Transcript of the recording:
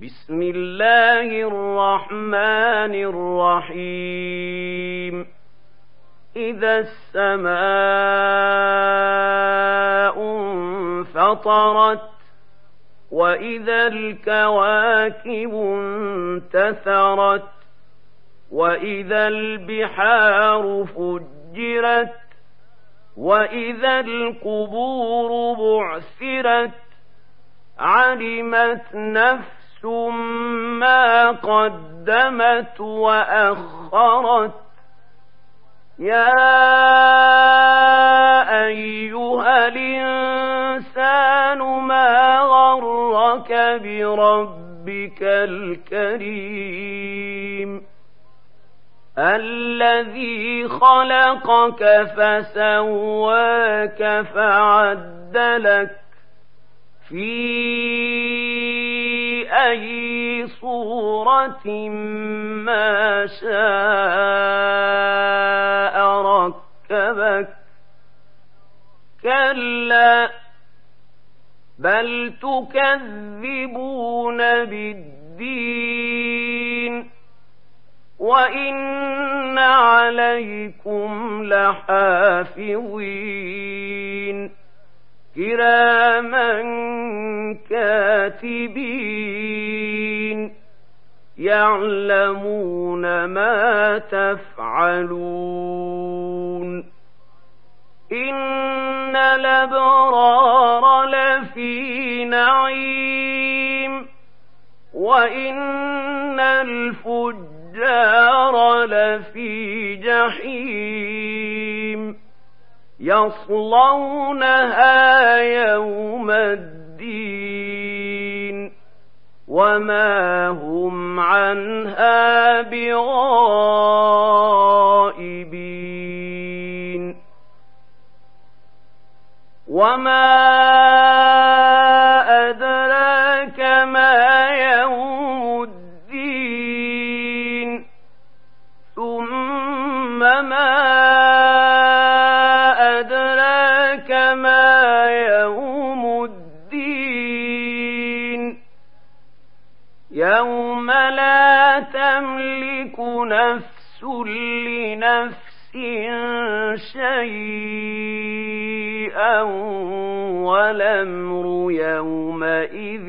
بسم الله الرحمن الرحيم. إذا السماء انفطرت وإذا الكواكب انتثرت وإذا البحار فجرت وإذا القبور بعثرت علمت نفس ما قدمت وأخرت يا أيها الإنسان ما غرك بربك الكريم الذي خلقك فسواك فعدلك في أي صورة ما شاء ركبك. كلا بل تكذبون بالدين. وإن عليكم لحافظين. كراما كاتبين يعلمون ما تفعلون. إن الأبرار لفي نعيم. وإن الفجار لفي جحيم. يصلونها وما هم عنها بغائبين وما أدراك ما يوم الدين ثم ما يوم لا تملك نفس لنفس شيئا والأمر يومئذ